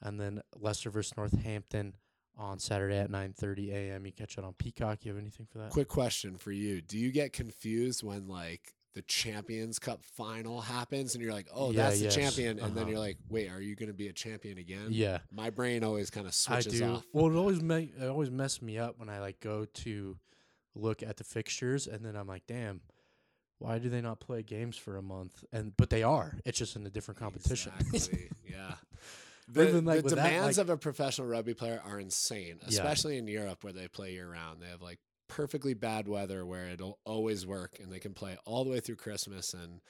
Speaker 1: And then Leicester versus Northampton on Saturday at 9.30 a.m. You catch it on Peacock. You have anything for that?
Speaker 2: Quick question for you: Do you get confused when like the Champions Cup final happens and you're like, "Oh,
Speaker 1: Yeah,
Speaker 2: that's the
Speaker 1: yes.
Speaker 2: champion," and then
Speaker 1: Uh-huh.
Speaker 2: you're like, "Wait, are you going to be a champion again?"
Speaker 1: Yeah.
Speaker 2: My brain always kind of switches off.
Speaker 1: Well, it always make it always mess me up when I like go to look at the fixtures and then I'm like, damn, why do they not play games for a month? And but they are. It's just in a different competition.
Speaker 2: Exactly. yeah.
Speaker 1: But
Speaker 2: The,
Speaker 1: like,
Speaker 2: the
Speaker 1: with that,
Speaker 2: demands
Speaker 1: like-
Speaker 2: of a professional rugby player are insane,
Speaker 1: Yeah.
Speaker 2: especially in Europe where they play year round. They have like perfectly bad weather where it'll always work and they can play all the way through Christmas. And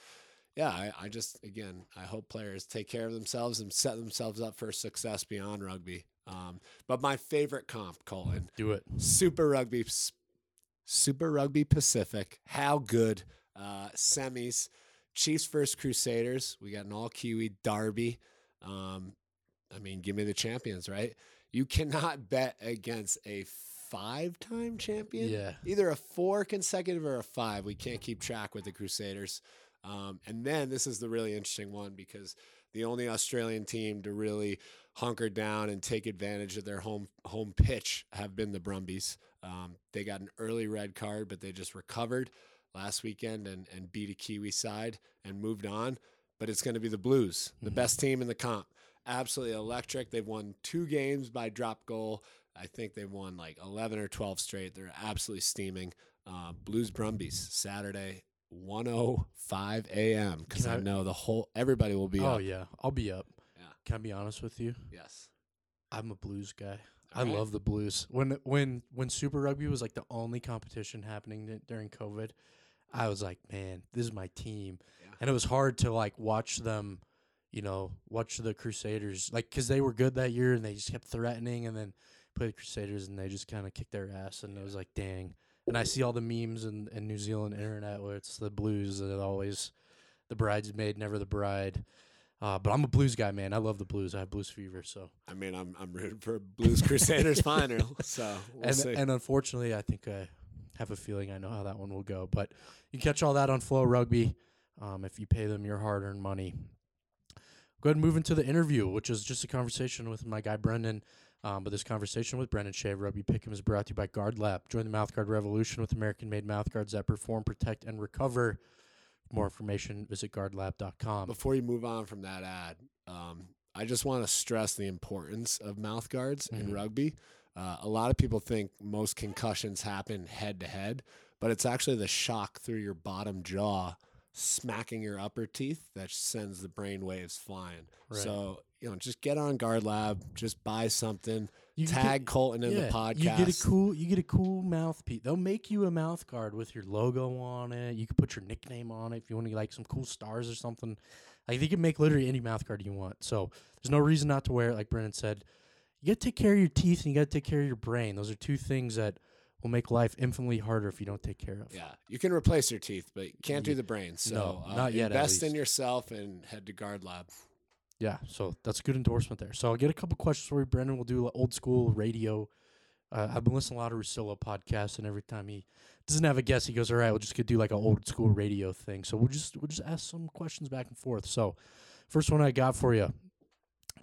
Speaker 2: yeah, I, I just, again, I hope players take care of themselves and set themselves up for success beyond rugby. Um, but my favorite comp, Colin,
Speaker 1: do it.
Speaker 2: Super Rugby, Super Rugby Pacific. How good? Uh, semis, Chiefs versus Crusaders. We got an all Kiwi derby. Um, I mean, give me the champions, right? You cannot bet against a five-time champion.
Speaker 1: Yeah.
Speaker 2: either a four consecutive or a five. We can't keep track with the Crusaders. Um, and then this is the really interesting one because the only Australian team to really hunker down and take advantage of their home home pitch have been the Brumbies. Um, they got an early red card, but they just recovered last weekend and, and beat a Kiwi side and moved on. But it's going to be the Blues, the best team in the comp. Absolutely electric. They've won two games by drop goal. I think they've won like 11 or 12 straight. They're absolutely steaming. Uh, Blues Brumbies, Saturday, 105 a.m. Because I
Speaker 1: I-
Speaker 2: know the whole, everybody will be
Speaker 1: oh
Speaker 2: up.
Speaker 1: yeah, I'll be up.
Speaker 2: Yeah.
Speaker 1: Can I be honest with you?
Speaker 2: Yes.
Speaker 1: I'm a blues guy. I
Speaker 2: All right.
Speaker 1: love the blues. When when when Super Rugby was like the only competition happening during COVID, I was like, man, this is my team.
Speaker 2: Yeah.
Speaker 1: And it was hard to like watch them, you know, watch the Crusaders like cuz they were good that year and they just kept threatening and then play the Crusaders and they just kind of kicked their ass and it was like, dang. And I see all the memes in, in New Zealand internet where it's the blues that always the bridesmaid, never the bride. Uh, but I'm a blues guy, man. I love the blues. I have blues fever, so
Speaker 2: I mean, I'm I'm rooting for Blues Crusaders final. So we'll
Speaker 1: and
Speaker 2: see.
Speaker 1: and unfortunately, I think I have a feeling I know how that one will go. But you catch all that on FloRugby um, if you pay them your hard-earned money. Go ahead and move into the interview, which is just a conversation with my guy Brendan. Um, but this conversation with Brendan Shea of Rugby Pick'em is brought to you by GuardLab. Join the mouthguard revolution with American-made mouthguards that perform, protect, and recover. For more information, visit guardlab.com.
Speaker 2: Before you move on from that ad, um, I just want to stress the importance of mouth guards in rugby. Uh, a lot of people think most concussions happen head to head, but it's actually the shock through your bottom jaw smacking your upper teeth that sends the brain waves flying.
Speaker 1: Right.
Speaker 2: So, you know, just get on GuardLab, just buy something,
Speaker 1: You
Speaker 2: tag
Speaker 1: get-
Speaker 2: Colton in
Speaker 1: yeah,
Speaker 2: the podcast.
Speaker 1: You get a cool you get a cool mouthpiece. They'll make you a mouth guard with your logo on it. You can put your nickname on it if you want to like some cool stars or something. Like you can make literally any mouth guard you want. So there's no reason not to wear it. Like Brennan said, you got to take care of your teeth and you got to take care of your brain. Those are two things that will make life infinitely harder if you don't take care of.
Speaker 2: Yeah, you can replace your teeth, but you can't do the brain. So,
Speaker 1: No,
Speaker 2: uh,
Speaker 1: not yet, at
Speaker 2: Invest in yourself and head to GuardLab.
Speaker 1: Yeah, so that's a good endorsement there. So I'll get a couple questions for you, Brendan. We'll do old school radio. Uh, I've been listening to a lot of Russillo podcasts, and every time he doesn't have a guest, he goes, "All right, we'll just do like an old school radio thing." So we'll just we'll just ask some questions back and forth. So, first one I got for you: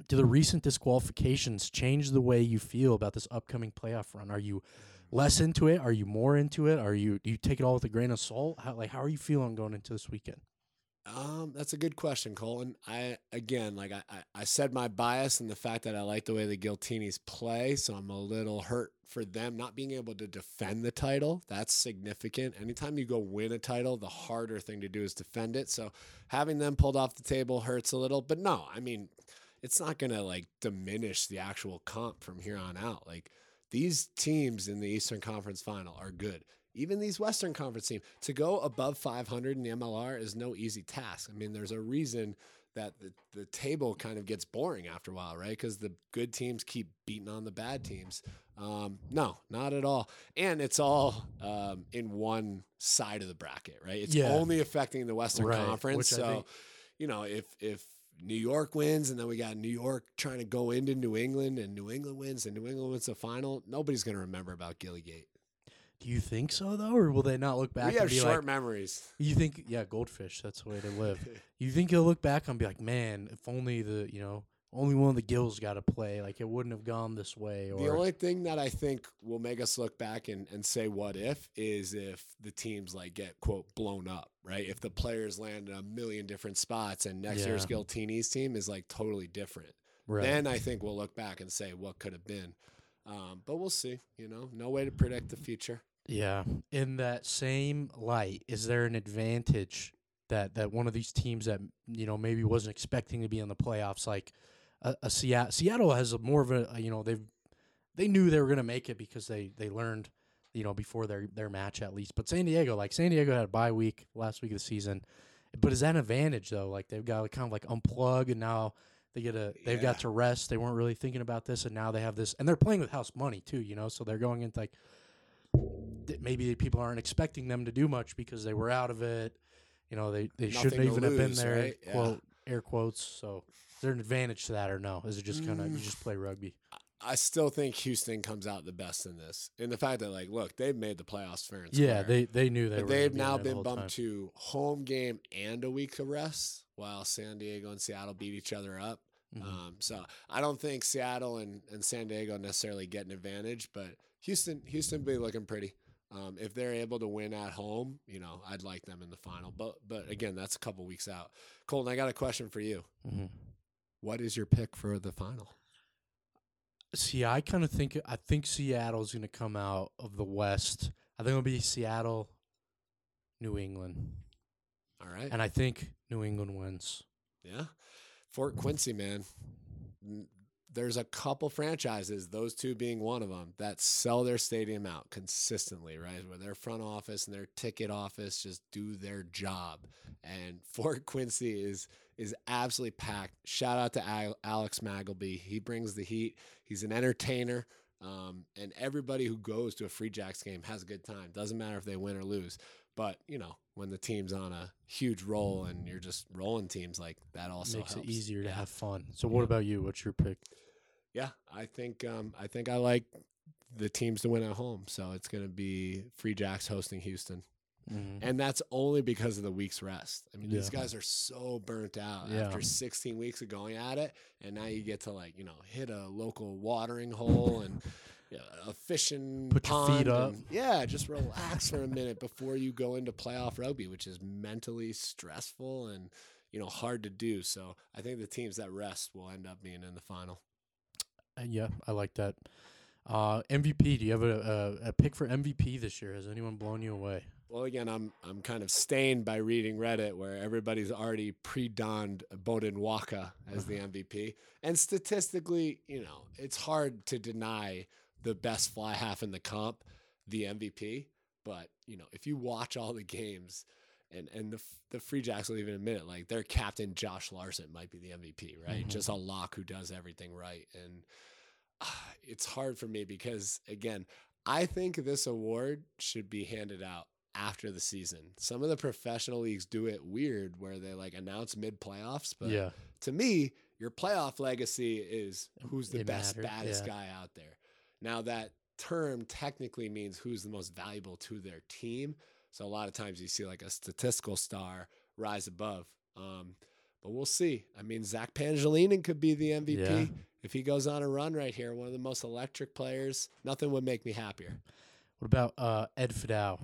Speaker 1: Do the recent disqualifications change the way you feel about this upcoming playoff run? Are you less into it? Are you more into it? Are you do you take it all with a grain of salt? How like how are you feeling going into this weekend?
Speaker 2: Um, that's a good question, Colin. I again, like I, I, said, my bias and the fact that I like the way the Giltinis play, so I'm a little hurt for them not being able to defend the title. That's significant. Anytime you go win a title, the harder thing to do is defend it. So having them pulled off the table hurts a little. But no, I mean, it's not gonna like diminish the actual comp from here on out. Like these teams in the Eastern Conference Final are good. Even these Western Conference teams to go above 500 in the MLR is no easy task. I mean, there's a reason that the, the table kind of gets boring after a while, right? Because the good teams keep beating on the bad teams. Um, no, not at all. And it's all um, in one side of the bracket, right? It's
Speaker 1: Yeah.
Speaker 2: only affecting the Western
Speaker 1: Right,
Speaker 2: Conference.
Speaker 1: which
Speaker 2: So,
Speaker 1: think-
Speaker 2: you know, if if New York wins and then we got New York trying to go into New England and New England wins and New England wins the final, nobody's going to remember about Gillygate.
Speaker 1: Do you think so though, or will they not look back
Speaker 2: we
Speaker 1: and
Speaker 2: have
Speaker 1: be
Speaker 2: short
Speaker 1: like,
Speaker 2: memories.
Speaker 1: You think, yeah, goldfish. That's the way they live. you think he'll look back and be like, man, if only the, you know, only one of the gills got to play. Like it wouldn't have gone this way. Or
Speaker 2: The only thing that I think will make us look back and, and say what if is if the teams like get quote blown up, right? If the players land in a million different spots and next year's
Speaker 1: Yeah.
Speaker 2: Giltini's team is like totally different.
Speaker 1: right.
Speaker 2: Then I think we'll look back and say what could have been. Um, but we'll see. You know, no way to predict the future.
Speaker 1: Yeah. In that same light, is there an advantage that that one of these teams that you know maybe wasn't expecting to be in the playoffs, like uh, a, a Seattle? Seattle has a more of a you know they've they knew they were going to make it because they they learned you know before their their match at least. But San Diego, like San Diego had a bye week last week of the season, but is that an advantage though? Like they've got to kind of like unplug and now they get a they've got to rest. They weren't really thinking about this and now they have this and they're playing with house money too, you know. So they're going into like th- maybe people aren't expecting them to do much because they were out of it. You know, they they
Speaker 2: Nothing
Speaker 1: shouldn't even have been there.
Speaker 2: right? Yeah.
Speaker 1: Quote air quotes. So is there an advantage to that or no? Is it just kind of you
Speaker 2: Mm.
Speaker 1: just play rugby?
Speaker 2: I still think Houston comes out the best in this. In the fact that, like, look, they've made the playoffs fair and
Speaker 1: Yeah,
Speaker 2: square.
Speaker 1: they they knew they
Speaker 2: but they've now been bumped
Speaker 1: time.
Speaker 2: to home game and a week of rest, while San Diego and Seattle beat each other up.
Speaker 1: Mhm.
Speaker 2: Um, so I don't think Seattle and, and San Diego necessarily get an advantage, but Houston Houston be looking pretty. Um, if they're able to win at home, you know, I'd like them in the final. But but again, that's a couple weeks out. Colton, I got a question for you.
Speaker 1: Mhm.
Speaker 2: What is your pick for the final?
Speaker 1: See, I kind of think I think Seattle's going to come out of the West. I think it'll be Seattle, New England,
Speaker 2: All right.
Speaker 1: and I think New England wins.
Speaker 2: Yeah. Fort Quincy, man. There's a couple franchises, those two being one of them, that sell their stadium out consistently, right? Where their front office and their ticket office just do their job. And Fort Quincy is is absolutely packed. Shout out to Alex Magleby. He brings the heat. He's an entertainer. Um, and everybody who goes to a Free Jacks game has a good time. Doesn't matter if they win or lose. But, you know, when the team's on a huge roll and you're just rolling teams like that also
Speaker 1: Makes
Speaker 2: helps.
Speaker 1: it easier to have fun. So, what about you? What's your pick?
Speaker 2: Yeah, I think um, I think I like the teams to win at home. So it's going to be Free Jacks hosting Houston.
Speaker 1: Mhm.
Speaker 2: And that's only because of the week's rest. I mean, these guys are so burnt out
Speaker 1: Yeah.
Speaker 2: after 16 weeks of going at it. And now you get to, like, you know, hit a local watering hole and yeah, a fishing
Speaker 1: Put your feet up.
Speaker 2: and- yeah, just relax for a minute before you go into playoff rugby, which is mentally stressful and, you know, hard to do. So I think the teams that rest will end up being in the final.
Speaker 1: Uh, yeah, I like that. Uh, MVP. Do you have a, a, a pick for MVP this year? Has anyone blown you away?
Speaker 2: Well, again, I'm I'm kind of stained by reading Reddit where everybody's already pre-donned Beaudein Waaka as the MVP, and statistically, you know, it's hard to deny the best fly half in the comp the MVP. But you know, if you watch all the games, and and the the Free Jacks will even admit it, like their captain Josh Larson might be the MVP, right? Just a lock who does everything right, and ah, it's hard for me because again, I think this award should be handed out after the season. Some of the professional leagues do it weird where they like announce mid playoffs, but
Speaker 1: yeah,
Speaker 2: to me, your playoff legacy is who's the
Speaker 1: It
Speaker 2: best, baddest
Speaker 1: yeah.
Speaker 2: guy out there. Now that term technically means who's the most valuable to their team. So a lot of times you see like a statistical star rise above. Um, but we'll see. I mean, Zach Pangelinan could be the MVP
Speaker 1: Yeah.
Speaker 2: if he goes on a run right here. One of the most electric players. Nothing would make me happier.
Speaker 1: What about uh, Ed Fidel?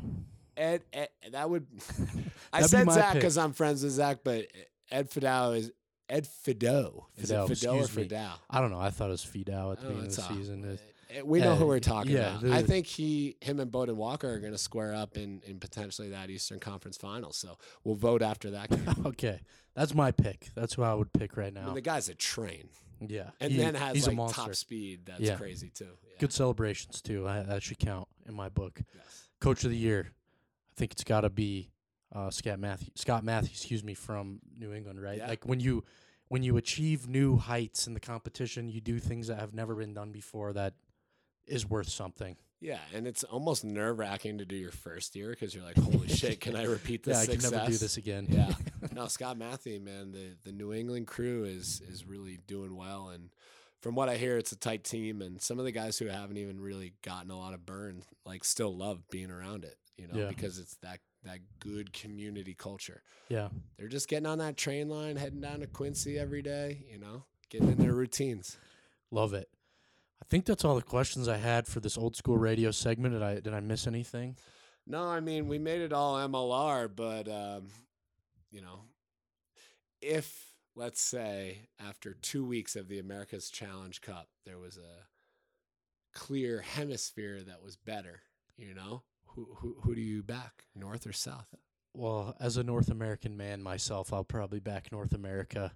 Speaker 2: Ed, Ed that would. I
Speaker 1: be
Speaker 2: said Zach because I'm friends with Zach, but Ed Fidel is Ed Fido. Is
Speaker 1: Fidel,
Speaker 2: it Fido or. Fidel?
Speaker 1: I don't know. I thought it was Fidel at the
Speaker 2: Oh,
Speaker 1: beginning of the season. It-
Speaker 2: We know who we're talking
Speaker 1: yeah,
Speaker 2: about. I think he, him, and Beaudein Waaka are going to square up in, in potentially that Eastern Conference final. So we'll vote after that game.
Speaker 1: okay, that's my pick. That's who I would pick right
Speaker 2: I
Speaker 1: now.
Speaker 2: mean, the guy's a train,
Speaker 1: yeah,
Speaker 2: and
Speaker 1: he-
Speaker 2: then has like
Speaker 1: a
Speaker 2: top speed. That's
Speaker 1: Yeah.
Speaker 2: crazy too. Yeah.
Speaker 1: Good celebrations too. I, that should count in my book.
Speaker 2: Yes.
Speaker 1: Coach of the year, I think it's got to be uh, Scott Matthews. Scott Matthews, excuse me, from New England, right? Like when you when you achieve new heights in the competition, you do things that have never been done before. That is worth something.
Speaker 2: Yeah, and it's almost nerve wracking to do your first year because you're like, holy shit, can I repeat this
Speaker 1: yeah, I can never do this again.
Speaker 2: yeah. No, Scott Matthew, man, the the New England crew is is really doing well, and from what I hear, it's a tight team, and some of the guys who haven't even really gotten a lot of burn, like, still love being around it, you know,
Speaker 1: Yeah.
Speaker 2: because it's that that good community culture.
Speaker 1: yeah.
Speaker 2: They're just getting on that train line, heading down to Quincy every day, you know, getting in their routines.
Speaker 1: Love it. I think that's all the questions I had for this old school radio segment. Did I did I miss anything?
Speaker 2: No, I mean we made it all MLR, but um, you know, if let's say after two weeks of the America's Challenge Cup, there was a clear hemisphere that was better, you know, who who who do you back, North or South?
Speaker 1: Well, as a North American man myself, I'll probably back North America.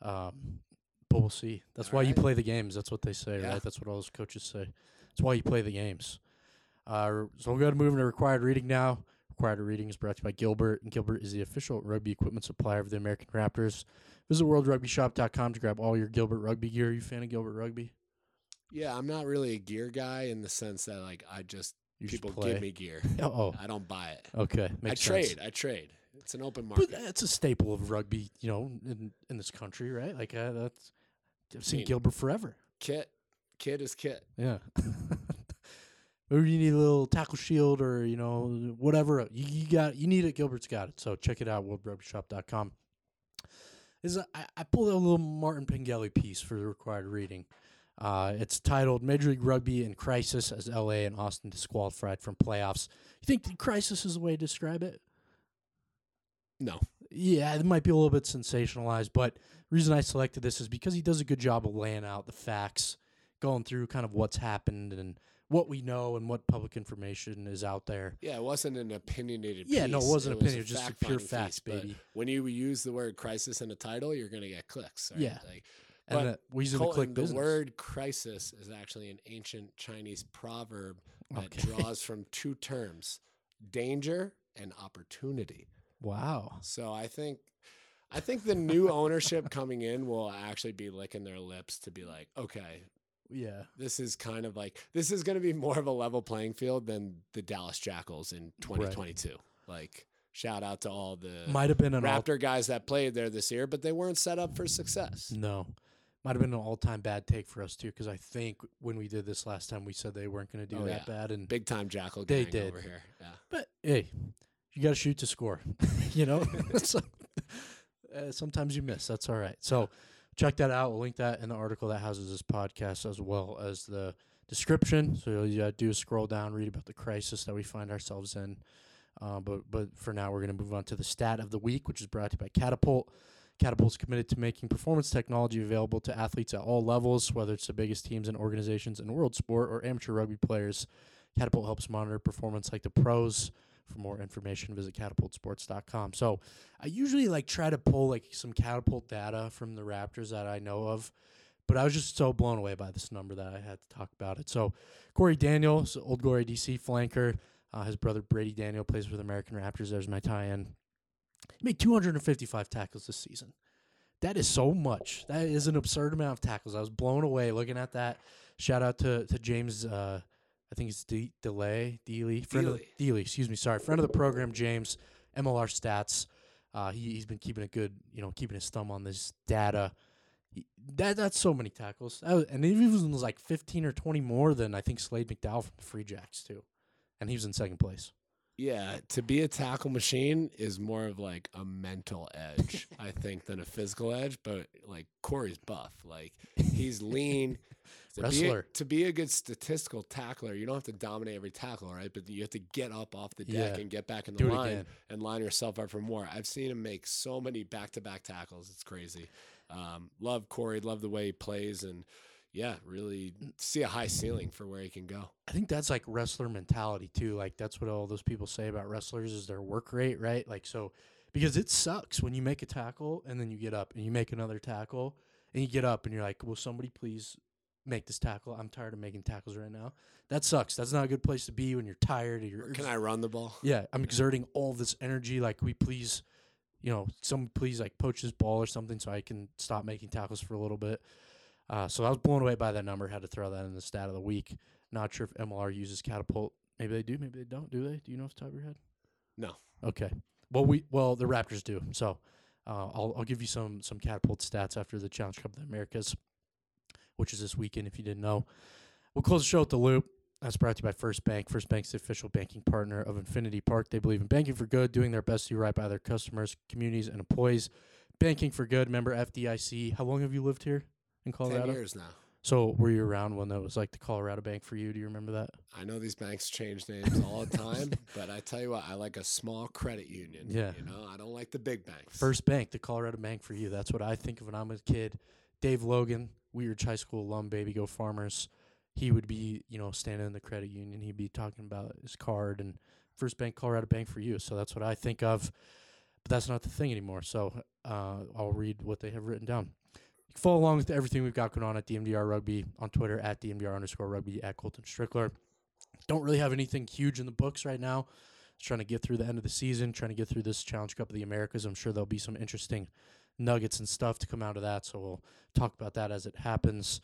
Speaker 1: Um, but we'll see. That's
Speaker 2: All
Speaker 1: why you play the games. That's what they say,
Speaker 2: Yeah.
Speaker 1: right? That's what all those coaches say. That's why you play the games. Uh, so we're going to move into required reading now. Required reading is brought to you by Gilbert, and Gilbert is the official rugby equipment supplier of the American Raptors. Visit worldrugbyshop.com to grab all your Gilbert rugby gear. Are you a fan of Gilbert rugby?
Speaker 2: Yeah, I'm not really a gear guy in the sense that like I just
Speaker 1: You
Speaker 2: people give me gear.
Speaker 1: Oh,
Speaker 2: I don't buy it.
Speaker 1: okay.
Speaker 2: I
Speaker 1: Makes
Speaker 2: trade. I trade. It's an open
Speaker 1: But
Speaker 2: market.
Speaker 1: it's a staple of rugby, you know, in, in this country, right? Like uh, that's I've seen
Speaker 2: mean-
Speaker 1: Gilbert forever.
Speaker 2: Kit, kit is kit.
Speaker 1: Yeah. or you need a little tackle shield or, you know, whatever. You, you got you need it, Gilbert's got it. So check it out, worldrugbyshop.com. Is a- I, I pulled a little Martin Pengelly piece for the required reading. Uh, it's titled Major League Rugby in Crisis as LA and Austin disqualified from playoffs. You think the crisis is the way to describe it?
Speaker 2: No.
Speaker 1: Yeah, it might be a little bit sensationalized, but reason I selected this is because he does a good job of laying out the facts, going through kind of what's happened and what we know and what public information is out there.
Speaker 2: Yeah, it wasn't an opinionated piece.
Speaker 1: Yeah, no, it wasn't
Speaker 2: was
Speaker 1: opinion, it was just a pure facts,
Speaker 2: piece,
Speaker 1: baby.
Speaker 2: When you use the word crisis in a title, you're going to get clicks. Right?
Speaker 1: Yeah.
Speaker 2: Like,
Speaker 1: And
Speaker 2: But
Speaker 1: uh, we use in the
Speaker 2: Colton,
Speaker 1: click
Speaker 2: the word crisis is actually an ancient Chinese proverb that
Speaker 1: Okay.
Speaker 2: draws from two terms danger and opportunity.
Speaker 1: Wow.
Speaker 2: So I think. I think the new ownership coming in will actually be licking their lips to be like, okay,
Speaker 1: Yeah.
Speaker 2: this is kind of like this is going to be more of a level playing field than the Dallas Jackals in 2022. Like shout out to all the
Speaker 1: Might have been an all-
Speaker 2: Raptor guys that played there this year, but they weren't set up for success.
Speaker 1: no. Might have been an all-time bad take for us too, because I think when we did this last time, we said they weren't going to do
Speaker 2: Oh,
Speaker 1: that
Speaker 2: yeah.
Speaker 1: bad, and
Speaker 2: Big time Jackal
Speaker 1: They did.
Speaker 2: over here. Yeah.
Speaker 1: But hey, you got to shoot to score. you know, so, uh, sometimes you miss. That's all right. So check that out. We'll link that in the article that houses this podcast as well as the description. So you uh, do scroll down, read about the crisis that we find ourselves in. Uh, but but for now, we're going to move on to the stat of the week, which is brought to you by Catapult. Catapult is committed to making performance technology available to athletes at all levels, whether it's the biggest teams and organizations in world sport or amateur rugby players. Catapult helps monitor performance like the pros For more information, visit catapultsports.com. So I usually like try to pull like some catapult data from the Raptors that I know of, but I was just so blown away by this number that I had to talk about it. So Corey Daniel, so old Glory DC flanker, uh, his brother Brady Daniel plays for the American Raptors. There's my tie-in. He made 255 tackles this season. That is so much. That is an absurd amount of tackles. I was blown away looking at that. Shout out to to James. Uh, I think it's De- Delay Dealey, friend of the, Dealey. Excuse me, sorry, friend of the program. James MLR stats. Uh, he he's been keeping a good, you know, keeping his thumb on this data. He- That that's so many tackles, was- and he was like 15 or 20 more than I think Slade McDowell from the Free Jacks too, and he was in second place.
Speaker 2: Yeah, to be a tackle machine is more of like a mental edge, I think, than a physical edge. But like Corey's buff, like he's lean. To be, a, to be a good statistical tackler, you don't have to dominate every tackle, right? But you have to get up off the deck
Speaker 1: Yeah.
Speaker 2: and get back in the
Speaker 1: Do
Speaker 2: line and line yourself up for more. I've seen him make so many back-to-back tackles; it's crazy. Um, love Corey, love the way he plays, and yeah, really see a high ceiling for where he can go.
Speaker 1: I think that's like wrestler mentality too. Like that's what all those people say about wrestlers is their work rate, right? Like so because it sucks when you make a tackle and then you get up and you make another tackle and you get up and you're like, "Will somebody please make this tackle? I'm tired of making tackles right now." That sucks. That's not a good place to be when you're tired or you're
Speaker 2: Can I run the ball?
Speaker 1: yeah, I'm exerting all this energy. Like, we please, you know, some please like poach this ball or something so I can stop making tackles for a little bit. Uh, so I was blown away by that number. Had to throw that in the stat of the week. Not sure if MLR uses catapult. Maybe they do. Maybe they don't. Do they? Do you know off the top of your head?
Speaker 2: No.
Speaker 1: Okay. Well, we well the Raptors do. So uh, I'll I'll give you some some catapult stats after the Challenge Cup of the Americas, which is this weekend. If you didn't know, we'll close the show with the loop. That's brought to you by First Bank. First Bank's the official banking partner of Infinity Park. They believe in banking for good, doing their best to do right by their customers, communities, and employees. Banking for good. Member FDIC. How long have you lived here in Colorado?
Speaker 2: Ten years now.
Speaker 1: So were you around when that was like the Colorado Bank for you? Do you remember that?
Speaker 2: I know these banks change names all the time, but I tell you what, I like a small credit union.
Speaker 1: Yeah.
Speaker 2: You know, I don't like the big banks.
Speaker 1: First Bank, the Colorado Bank for you. That's what I think of when I'm a kid. Dave Logan, Wheat Ridge High School alum, baby, go Farmers. He would be, you know, standing in the credit union. He'd be talking about his card and First Bank, Colorado Bank for you. So that's what I think of. But that's not the thing anymore. So uh, I'll read what they have written down. You can follow along with everything we've got going on at DMDR Rugby on Twitter at DMDR underscore rugby at Colton Strickler. Don't really have anything huge in the books right now. Just trying to get through the end of the season, trying to get through this Challenge Cup of the Americas. I'm sure there'll be some interesting nuggets and stuff to come out of that. So we'll talk about that as it happens.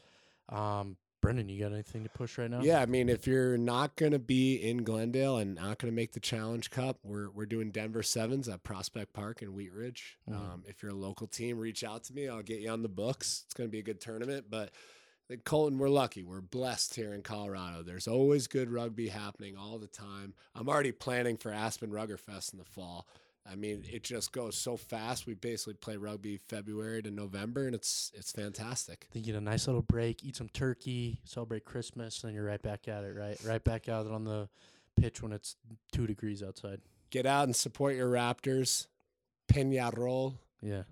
Speaker 1: Um, Brendan, you got anything to push right now?
Speaker 2: Yeah, I mean, if you're not going to be in Glendale and not going to make the Challenge Cup, we're we're doing Denver Sevens at Prospect Park in Wheat Ridge.
Speaker 1: Mhm.
Speaker 2: Um, if you're a local team, reach out to me. I'll get you on the books. It's going to be a good tournament. But I think Colton, we're lucky. We're blessed here in Colorado. There's always good rugby happening all the time. I'm already planning for Aspen Rugger Fest in the fall. I mean, it just goes so fast. We basically play rugby February to November, and it's it's fantastic.
Speaker 1: Then you get a nice little break, eat some turkey, celebrate Christmas, and then you're right back at it, right? Right back out on the pitch when it's two degrees outside.
Speaker 2: Get out and support your Raptors. Peñarol.
Speaker 1: Yeah.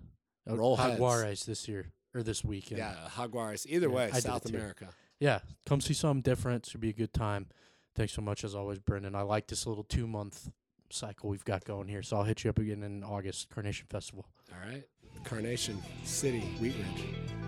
Speaker 1: Oh,
Speaker 2: Roll.
Speaker 1: Jaguares this year or this weekend.
Speaker 2: Yeah, Jaguares. Either
Speaker 1: Yeah,
Speaker 2: way,
Speaker 1: I
Speaker 2: South
Speaker 1: too.
Speaker 2: America.
Speaker 1: Yeah, come see something different. Should be a good time. Thanks so much as always, Brendan. I like this little two month cycle we've got going here. So I'll hit you up again in August, Carnation Festival.
Speaker 2: All right. Carnation City, Wheat Ridge.